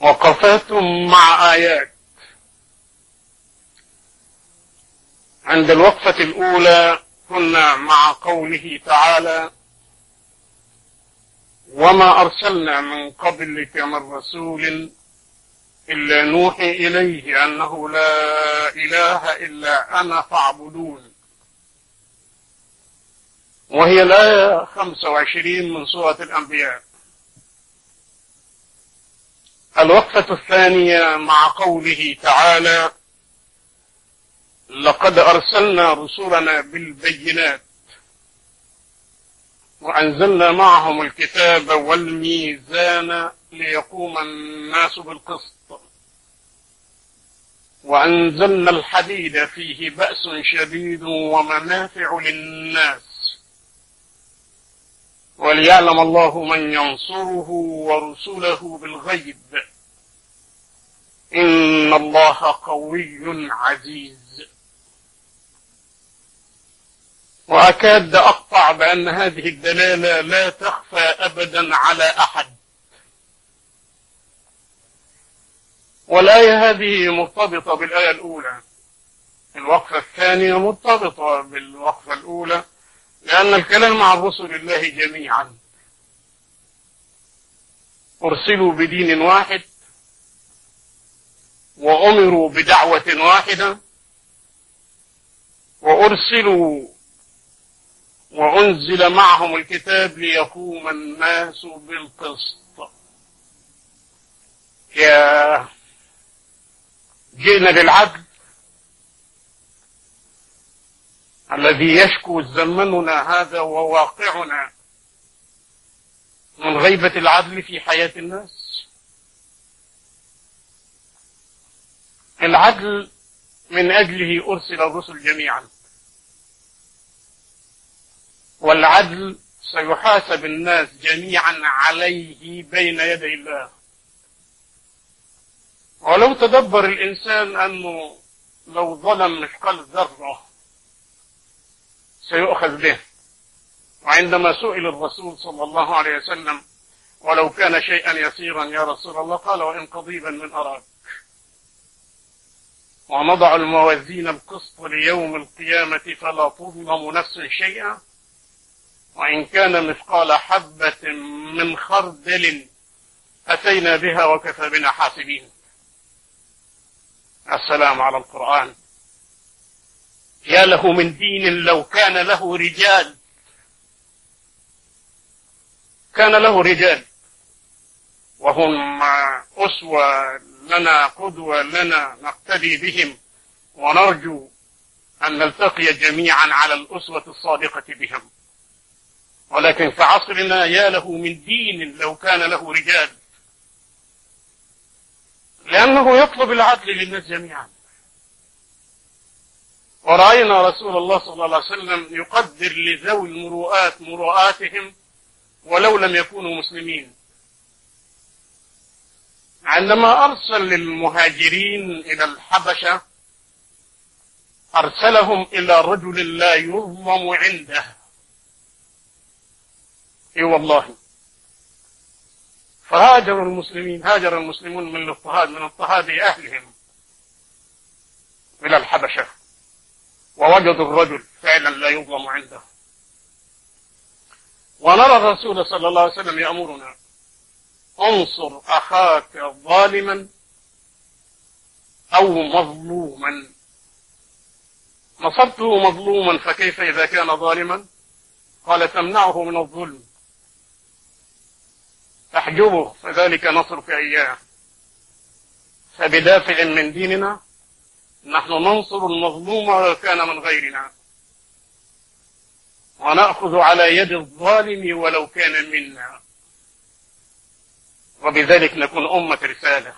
وقفات مع آيات. عند الوقفة الأولى كنا مع قوله تعالى وما أرسلنا من قبلك من رسول إلا نوحي إليه أنه لا إله إلا أنا فاعبدون. وهي الآية 25 من سورة الأنبياء. الوقفة الثانية مع قوله تعالى لقد أرسلنا رسلنا بالبينات وأنزلنا معهم الكتاب والميزان ليقوم الناس بالقسط وأنزلنا الحديد فيه بأس شديد ومنافع للناس وليعلم الله من ينصره ورسله بالغيب. إن الله قوي عزيز. وأكاد أقطع بأن هذه الدلالة لا تخفى أبدا على أحد. والآية هذه مرتبطة بالآية الأولى. الوقفة الثانية مرتبطة بالوقفة الأولى لأن الكلام عن رسل الله جميعا. أرسلوا بدين واحد وأمروا بدعوة واحدة وأرسلوا وأنزل معهم الكتاب ليقوم الناس بالقسط. يا جئنا بالعدل الذي يشكو زمننا هذا وواقعنا من غيبة العدل في حياة الناس. العدل من أجله أرسل الرسل جميعا. والعدل سيحاسب الناس جميعا عليه بين يدي الله. ولو تدبر الإنسان أنه لو ظلم مثقال ذرة سيؤخذ به. وعندما سئل الرسول صلى الله عليه وسلم ولو كان شيئا يسيرا يا رسول الله قال وإن قضيبا من أراك. ونضع الموازين القسط ليوم القيامة فلا تظلم نفس شيئا. وإن كان مثقال حبة من خردل أتينا بها وكفى بنا حاسبين. السلام على القرآن. يا له من دين لو كان له رجال. كان له رجال. وهم أسوة لنا قدوة لنا نقتدي بهم ونرجو أن نلتقي جميعا على الأسوة الصادقة بهم. ولكن في عصرنا يا له من دين لو كان له رجال. لأنه يطلب العدل للناس جميعا. ورأينا رسول الله صلى الله عليه وسلم يقدر لذوي المروءات مروءاتهم ولو لم يكونوا مسلمين. عندما أرسل للمهاجرين إلى الحبشة أرسلهم إلى رجل لا يظلم عنده. إي والله. فهاجر المسلمين هاجر المسلمون من الاضطهاد من اضطهاد أهلهم إلى الحبشة. ووجدوا الرجل فعلا لا يظلم عنده. ونرى الرسول صلى الله عليه وسلم يأمرنا. انصر أخاك ظالما أو مظلوما. نصرته مظلوما فكيف إذا كان ظالما؟ قال تمنعه من الظلم. تحجبه فذلك نصرك إياه فبدافع من ديننا نحن ننصر المظلوم ولو كان من غيرنا. ونأخذ على يد الظالم ولو كان منا. وبذلك نكون أمة رسالة.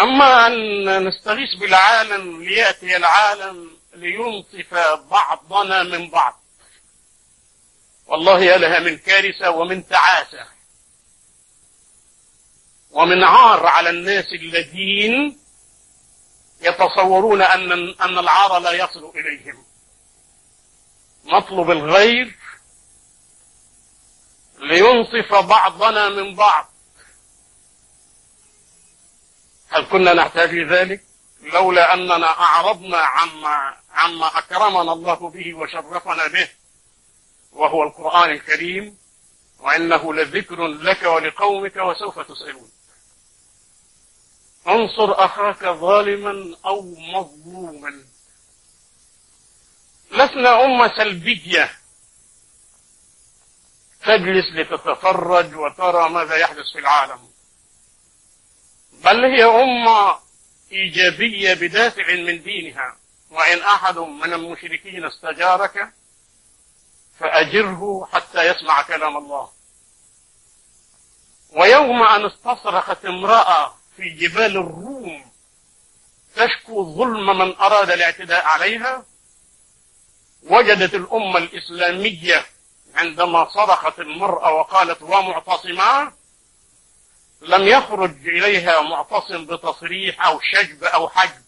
أما أن نستغيث بالعالم ليأتي العالم لينصف بعضنا من بعض. والله يا لها من كارثة ومن تعاسة. ومن عار على الناس الذين يتصورون أن أن العار لا يصل إليهم. نطلب الغير لينصف بعضنا من بعض. هل كنا نحتاج لذلك؟ لولا أننا أعرضنا عما عما أكرمنا الله به وشرفنا به. وهو القرآن الكريم وإنه لذكر لك ولقومك وسوف تسألون. انصر أخاك ظالما أو مظلوما. لسنا أمة سلبية. تجلس لتتفرج وترى ماذا يحدث في العالم. بل هي أمة إيجابية بدافع من دينها. وإن أحد من المشركين استجارك فأجره حتى يسمع كلام الله. ويوم أن استصرخت امرأة في جبال الروم تشكو ظلم من أراد الاعتداء عليها وجدت الأمة الإسلامية عندما صرخت المرأة وقالت ومعتصما؟ لم يخرج إليها معتصم بتصريح أو شجب أو حجب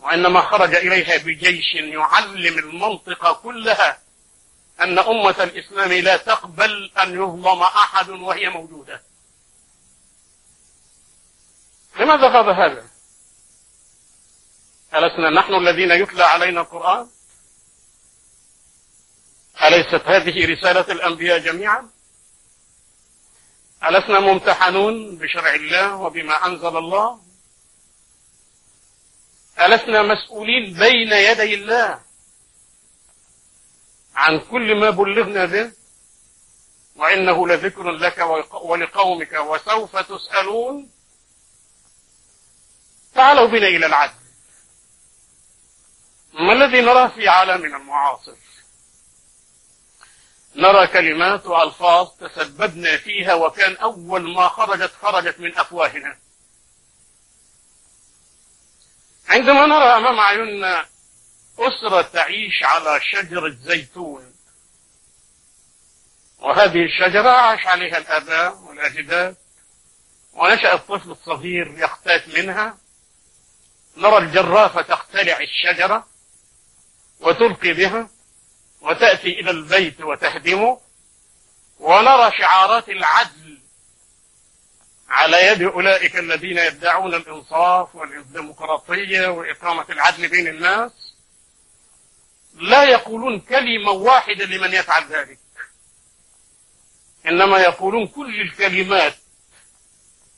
وإنما خرج إليها بجيش يعلم المنطقة كلها أن أمة الإسلام لا تقبل أن يظلم أحد وهي موجودة. لماذا غاب هذا؟ ألسنا نحن الذين يتلى علينا القرآن؟ أليست هذه رسالة الأنبياء جميعا؟ ألسنا ممتحنون بشرع الله وبما أنزل الله؟ ألسنا مسؤولين بين يدي الله عن كل ما بلغنا به؟ وإنه لذكر لك ولقومك وسوف تسألون؟ تعالوا بنا إلى العدل. ما الذي نراه في عالمنا المعاصر؟ نرى كلمات وألفاظ تسببنا فيها وكان أول ما خرجت خرجت من أفواهنا. عندما نرى أمام عيوننا أسرة تعيش على شجرة زيتون وهذه الشجرة عاش عليها الآباء والأجداد ونشأ الطفل الصغير يقتات منها. نرى الجرافة تقتلع الشجرة وتلقي بها. وتأتي إلى البيت وتهدمه ونرى شعارات العدل على يد أولئك الذين يدعون الإنصاف والديمقراطية وإقامة العدل بين الناس. لا يقولون كلمة واحدة لمن يفعل ذلك. إنما يقولون كل الكلمات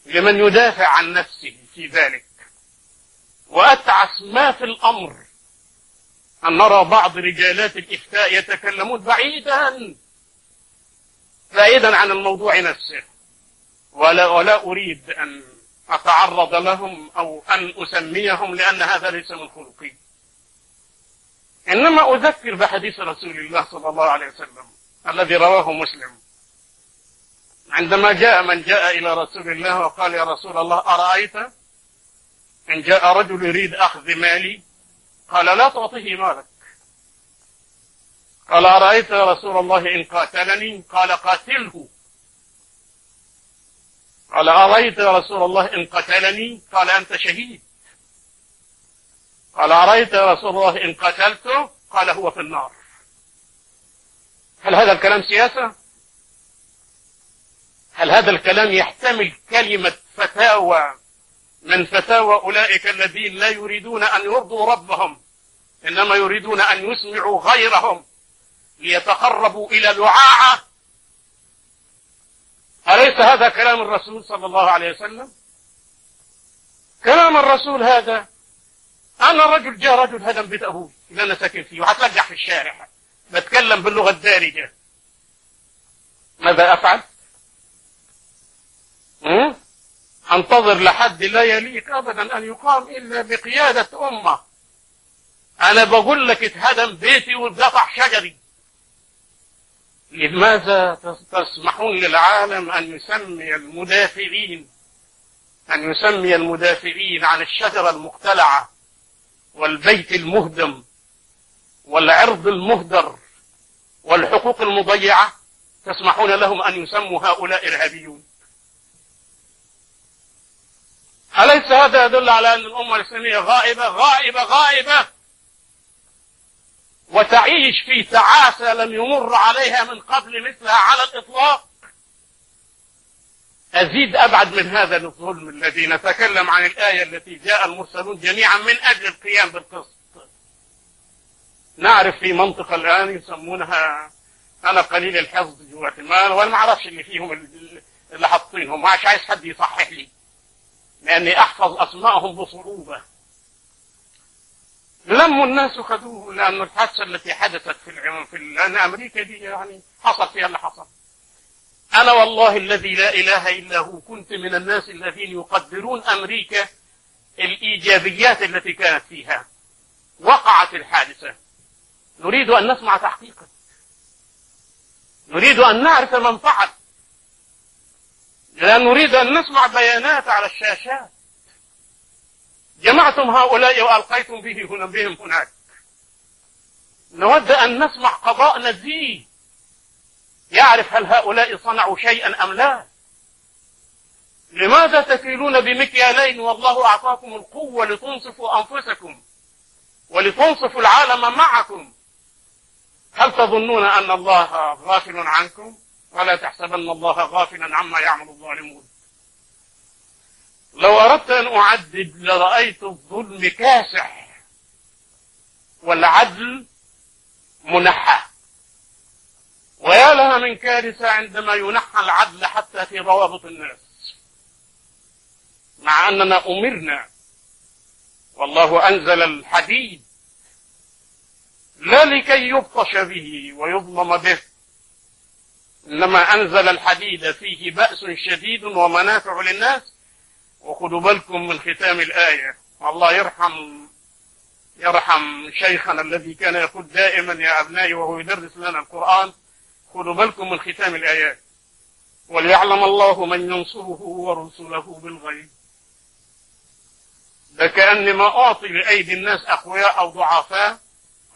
لمن يدافع عن نفسه في ذلك. وأتعس ما في الأمر أن نرى بعض رجالات الإفتاء يتكلمون بعيدا بعيدا عن الموضوع نفسه. ولا ولا أريد أن أتعرض لهم أو أن أسميهم لأن هذا ليس من خلقي. إنما أذكر بحديث رسول الله صلى الله عليه وسلم الذي رواه مسلم. عندما جاء من جاء إلى رسول الله وقال يا رسول الله أرأيت؟ إن جاء رجل يريد أخذ مالي قال لا تعطيه مالك. قال أرأيت يا رسول الله إن قاتلني؟ قال قاتله. قال أرأيت يا رسول الله إن قتلني؟ قال أنت شهيد. قال أرأيت يا رسول الله إن قتلته؟ قال هو في النار. هل هذا الكلام سياسة؟ هل هذا الكلام يحتمل كلمة فتاوى من فتاوى أولئك الذين لا يريدون أن يرضوا ربهم إنما يريدون أن يسمعوا غيرهم ليتقربوا إلى لعاعة أليس هذا كلام الرسول صلى الله عليه وسلم؟ كلام الرسول هذا أنا رجل جاء رجل هدم بيت أبوي اللي أنا ساكن فيه وهتلجح في الشارع بتكلم باللغة الدارجة. ماذا أفعل؟ أنتظر لحد لا يليق أبدا أن يقام إلا بقيادة أمة. أنا بقول لك اتهدم بيتي واتقطع شجري. لماذا تسمحون للعالم أن يسمي المدافعين أن يسمي المدافعين عن الشجرة المقتلعة والبيت المهدم والعرض المهدر والحقوق المضيعة؟ تسمحون لهم أن يسموا هؤلاء إرهابيون. أليس هذا يدل على أن الأمة الإسلامية غائبة؟ غائبة غائبة. وتعيش في تعاسة لم يمر عليها من قبل مثلها على الإطلاق. أزيد أبعد من هذا الظلم الذي نتكلم عن الآية التي جاء المرسلون جميعا من أجل القيام بالقسط. نعرف في منطقة الآن يسمونها أنا قليل الحفظ جواتيمالا وأنا ما أعرفش اللي فيهم اللي حاطينهم مش عايز حد يصحح لي. لأني أحفظ أسمائهم بصعوبة. لموا الناس خذوه لأن الحادثة التي حدثت في العم في لأن أمريكا دي يعني حصل فيها اللي حصل. أنا والله الذي لا إله إلا هو كنت من الناس الذين يقدرون أمريكا الإيجابيات التي كانت فيها. وقعت الحادثة. نريد أن نسمع تحقيقا. نريد أن نعرف من فعل. لا نريد أن نسمع بيانات على الشاشات. جمعتم هؤلاء وألقيتم به هنا بهم هناك. نود أن نسمع قضاء نزيه. يعرف هل هؤلاء صنعوا شيئا أم لا. لماذا تكيلون بمكيالين والله أعطاكم القوة لتنصفوا أنفسكم ولتنصفوا العالم معكم؟ هل تظنون أن الله غافل عنكم؟ ولا تحسبن الله غافلا عما يعمل الظالمون. لو أردت أن أعدد لرأيت الظلم كاسح والعدل منحى. ويا لها من كارثة عندما ينحى العدل حتى في روابط الناس. مع أننا أمرنا. والله أنزل الحديد. لا لكي يبطش به ويظلم به. إنما أنزل الحديد فيه بأس شديد ومنافع للناس وخذوا بالكم من ختام الآية. الله يرحم يرحم شيخنا الذي كان يقول دائما يا أبنائي وهو يدرس لنا القرآن خذوا بالكم من ختام الآيات. وليعلم الله من ينصره ورسله بالغيب. ده كأن ما أعطي لأيدي الناس أقوياء أو ضعفاء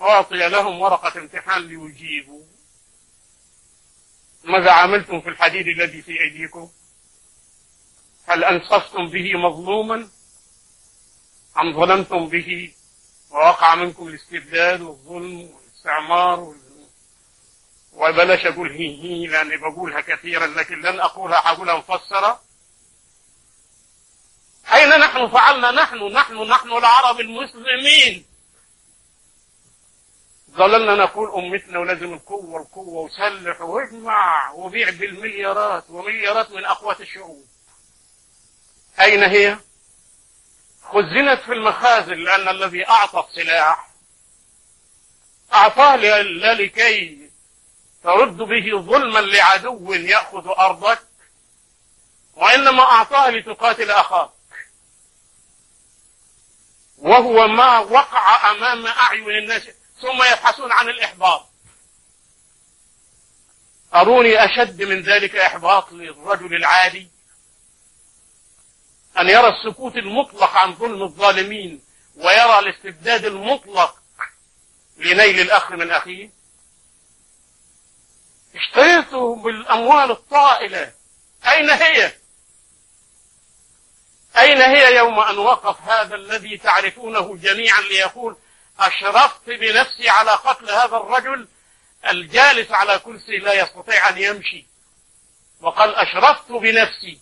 أعطي لهم ورقة امتحان ليجيبوا. ماذا عملتم في الحديد الذي في أيديكم؟ هل أنصفتم به مظلوما؟ أم ظلمتم به ووقع منكم الاستبداد والظلم والاستعمار وال... وبلاش أقول هي هي لأني بقولها كثيرا لكن لن أقولها حقولها مفسرة أين نحن؟ فعلنا نحن نحن نحن العرب المسلمين. ظللنا نقول أمتنا ولازم القوة القوة وسلح واجمع وبيع بالمليارات ومليارات من أقوات الشعوب. أين هي؟ خزنت في المخازن لأن الذي أعطى السلاح أعطاه لا لكي ترد به ظلما لعدو يأخذ أرضك وإنما أعطاه لتقاتل أخاك. وهو ما وقع أمام أعين الناس. ثم يبحثون عن الإحباط. أروني أشد من ذلك إحباط للرجل العادي؟ أن يرى السكوت المطلق عن ظلم الظالمين ويرى الاستبداد المطلق لنيل الأخ من أخيه؟ اشتريته بالأموال الطائلة. أين هي؟ أين هي يوم أن وقف هذا الذي تعرفونه جميعا ليقول أشرفت بنفسي على قتل هذا الرجل الجالس على كرسي لا يستطيع أن يمشي. وقال أشرفت بنفسي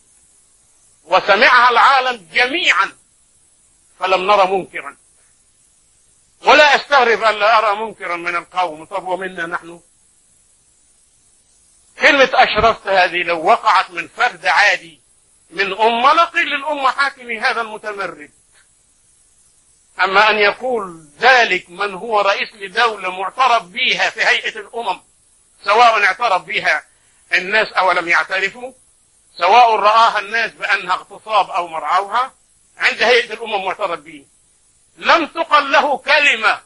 وسمعها العالم جميعا فلم نرى منكرا. ولا أستغرب أن لا أرى منكرا من القوم. طب ومنا نحن؟ كلمة أشرفت هذه لو وقعت من فرد عادي من أمة لقيل للأمة حاكمي هذا المتمرد. أما أن يقول ذلك من هو رئيس لدولة معترف بها في هيئة الأمم سواء اعترف بها الناس أو لم يعترفوا سواء رآها الناس بأنها اغتصاب أو مرعوها عند هيئة الأمم معترف به. لم تقل له كلمة.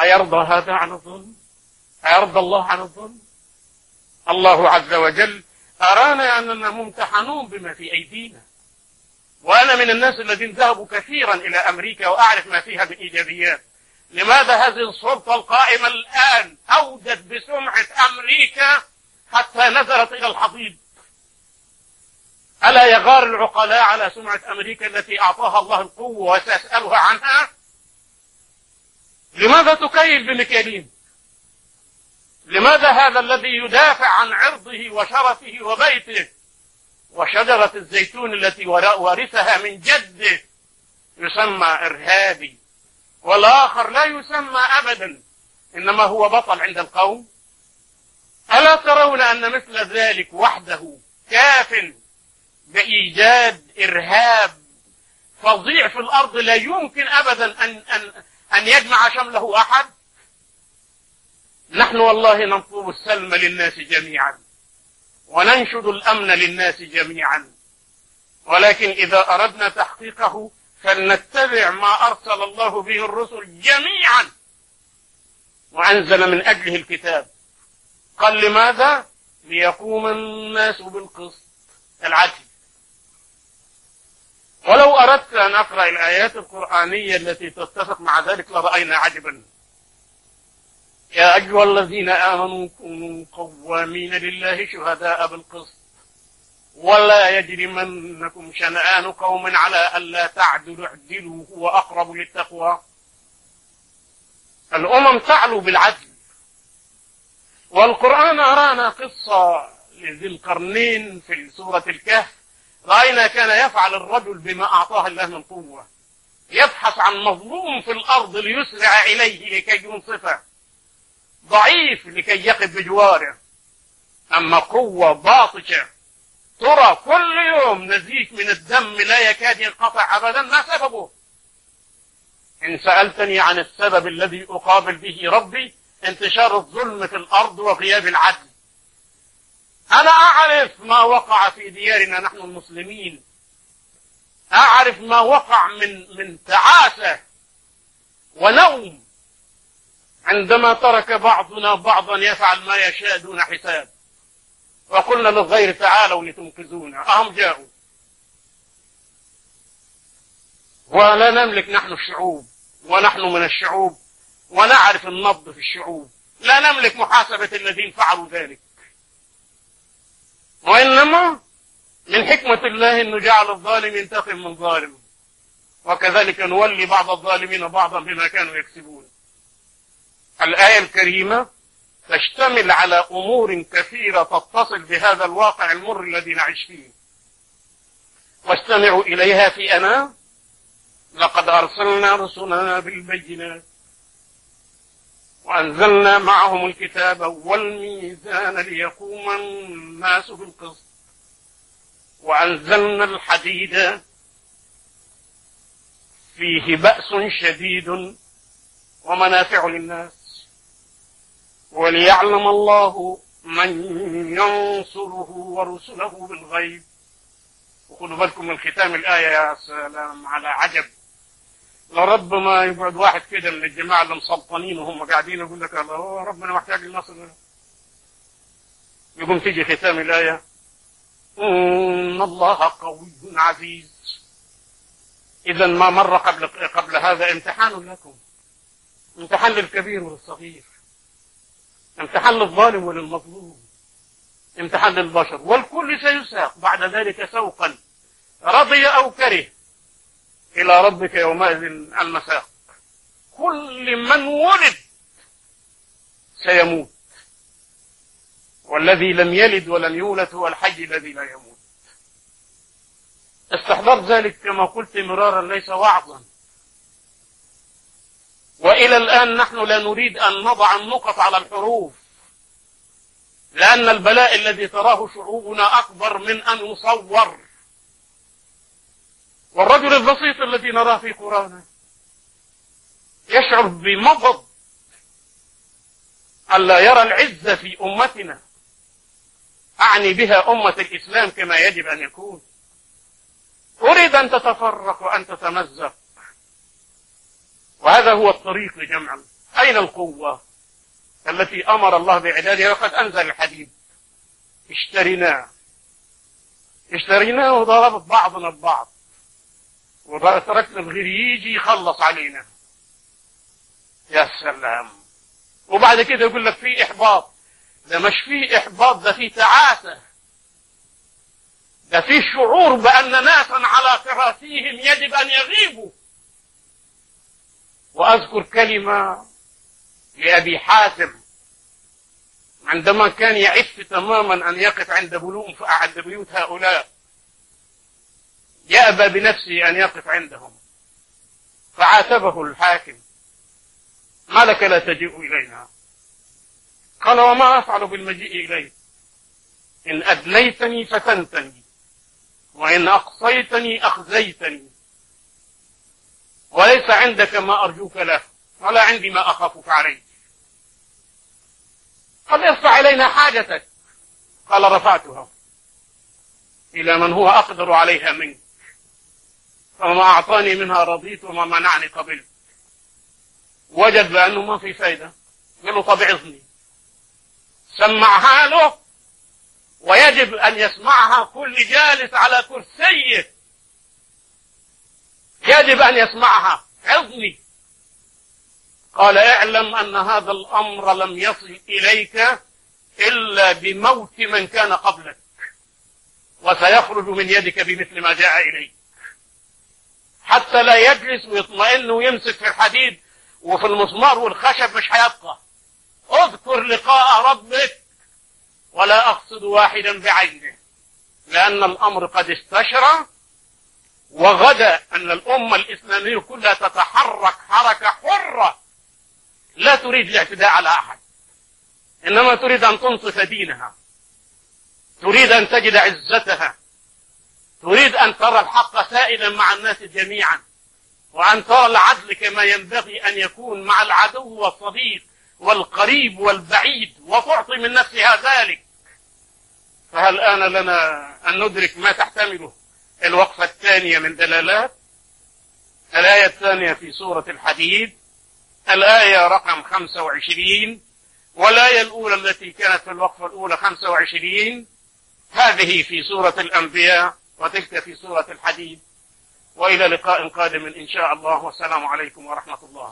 أيرضى هذا عن الظلم؟ أيرضى الله عن الظلم؟ الله عز وجل أرانا أننا ممتحنون بما في أيدينا. وأنا من الناس الذين ذهبوا كثيرا إلى أمريكا وأعرف ما فيها من إيجابيات لماذا هذه السلطة القائمة الآن أودت بسمعة أمريكا حتى نزلت إلى الحضيض؟ ألا يغار العقلاء على سمعة أمريكا التي أعطاها الله القوة وسأسألها عنها؟ لماذا تكيل بمكيالين لماذا هذا الذي يدافع عن عرضه وشرفه وبيته وشجرة الزيتون التي ورثها من جده يسمى إرهابي. والآخر لا يسمى أبدا إنما هو بطل عند القوم. ألا ترون أن مثل ذلك وحده كاف بإيجاد إرهاب فظيع في الأرض لا يمكن أبدا أن, أن, أن يجمع شمله أحد؟ نحن والله ننصب السلم للناس جميعا. وننشد الأمن للناس جميعا. ولكن إذا أردنا تحقيقه فلنتبع ما أرسل الله به الرسل جميعا. وأنزل من أجله الكتاب. قال لماذا؟ ليقوم الناس بالقسط العدل. ولو أردت أن أقرأ الآيات القرآنية التي تتفق مع ذلك لرأينا عجبا. يا أيها الذين آمنوا كونوا قوامين لله شهداء بالقسط ولا يجرمنكم شنآن قوم على ألا تعدلوا اعدلوا هو أقرب للتقوى. الأمم تعلو بالعدل والقرآن أرانا قصة لذي القرنين في سورة الكهف. رأينا كان يفعل الرجل بما أعطاه الله من قوة يبحث عن مظلوم في الأرض ليسرع إليه لكي ينصفه. ضعيف لكي يقف بجواره. أما قوة باطشة. ترى كل يوم نزيف من الدم لا يكاد ينقطع أبدا. ما سببه؟ إن سألتني عن السبب الذي أقابل به ربي انتشار الظلم في الأرض وغياب العدل. أنا أعرف ما وقع في ديارنا نحن المسلمين. أعرف ما وقع من من تعاسة ونوم. عندما ترك بعضنا بعضا يفعل ما يشاء دون حساب. وقلنا للغير تعالوا لتنقذونا. أهم جاءوا. ولا نملك نحن الشعوب ونحن من الشعوب ونعرف النبض في الشعوب. لا نملك محاسبة الذين فعلوا ذلك. وإنما من حكمة الله أنه جعل الظالم ينتقم من ظالم وكذلك نولي بعض الظالمين بعضا بما كانوا يكسبون. الآية الكريمة تشتمل على أمور كثيرة تتصل بهذا الواقع المر الذي نعيش فيه. واستمعوا إليها في أنا. لقد أرسلنا رسلنا بالبينات. وأنزلنا معهم الكتاب والميزان ليقوم الناس بالقسط وأنزلنا الحديد. فيه بأس شديد ومنافع للناس. وليعلم الله من ينصره ورسله بالغيب. وخذوا بالكم من ختام الآية يا سلام على عجب. لرب ما يقعد واحد كده من الجماعة اللي مسلطنين وهم قاعدين يقول لك الله ربنا محتاج للنصر يقوم تيجي ختام الآية. إن الله قوي عزيز. إذا ما مر قبل قبل هذا امتحان لكم. امتحان للكبير والصغير. امتحان للظالم وللمظلوم امتحان للبشر. والكل سيساق بعد ذلك سوقا. رضي أو كره إلى ربك يومئذ المساق. كل من ولد سيموت. والذي لم يلد ولم يولد هو الحي الذي لا يموت. استحضار ذلك كما قلت مرارا ليس وعظا. وإلى الآن نحن لا نريد أن نضع النقط على الحروف. لأن البلاء الذي تراه شعوبنا أكبر من أن يصور والرجل البسيط الذي نراه في قرانا يشعر بمضض. ألا يرى العزة في أمتنا. أعني بها أمة الإسلام كما يجب أن يكون. أريد أن تتفرق وأن تتمزق. وهذا هو الطريق لجمع أين القوة التي أمر الله بعدادها وقد أنزل الحديد اشتريناه اشتريناه وضربت بعضنا البعض. وتركنا الغير يجي يخلص علينا. يا سلام. وبعد كده يقول لك في إحباط. ده مش في إحباط ده في تعاسة. ده في شعور بأن ناسا على كراسيهم يجب أن يغيبوا. وأذكر كلمة لأبي حاتم عندما كان يعف تماما أن يقف عند عند بيوت هؤلاء. يأبى بنفسه أن يقف عندهم. فعاتبه الحاكم. ما لك لا تجيء إلينا؟ قال وما أفعل بالمجيء إليك؟ إن أدليتني فتنتني وإن أقصيتني أخزيتني. وليس عندك ما أرجوك له ولا عندي ما أخافك عليه. قال ارفع إلينا حاجتك قال رفعتها. إلى من هو أقدر عليها منك. فما أعطاني منها رضيت وما منعني قبلت وجد بأنه ما في فايدة قال له طب عظني سمعها له ويجب أن يسمعها كل جالس على كرسيه. يجب أن يسمعها. عظني. قال اعلم أن هذا الأمر لم يصل إليك إلا بموت من كان قبلك. وسيخرج من يدك بمثل ما جاء إليك. حتى لا يجلس ويطمئن ويمسك في الحديد وفي المسمار والخشب مش هيبقى. اذكر لقاء ربك. ولا أقصد واحدا بعينه. لأن الأمر قد استشرى وغدا أن الأمة الإسلامية كلها تتحرك حركة حرة. لا تريد الاعتداء على أحد. إنما تريد أن تنصف دينها. تريد أن تجد عزتها. تريد أن ترى الحق سائدا مع الناس جميعا. وأن ترى العدل كما ينبغي أن يكون مع العدو والصديق والقريب والبعيد وتعطي من نفسها ذلك. فهل آن لنا أن ندرك ما تحتمله؟ الوقفة الثانية من دلالات الآية الثانية في سورة الحديد الآية رقم 25 والآية الأولى التي كانت في الوقفة الأولى 25 هذه في سورة الأنبياء وتلك في سورة الحديد. وإلى لقاء قادم إن شاء الله والسلام عليكم ورحمة الله.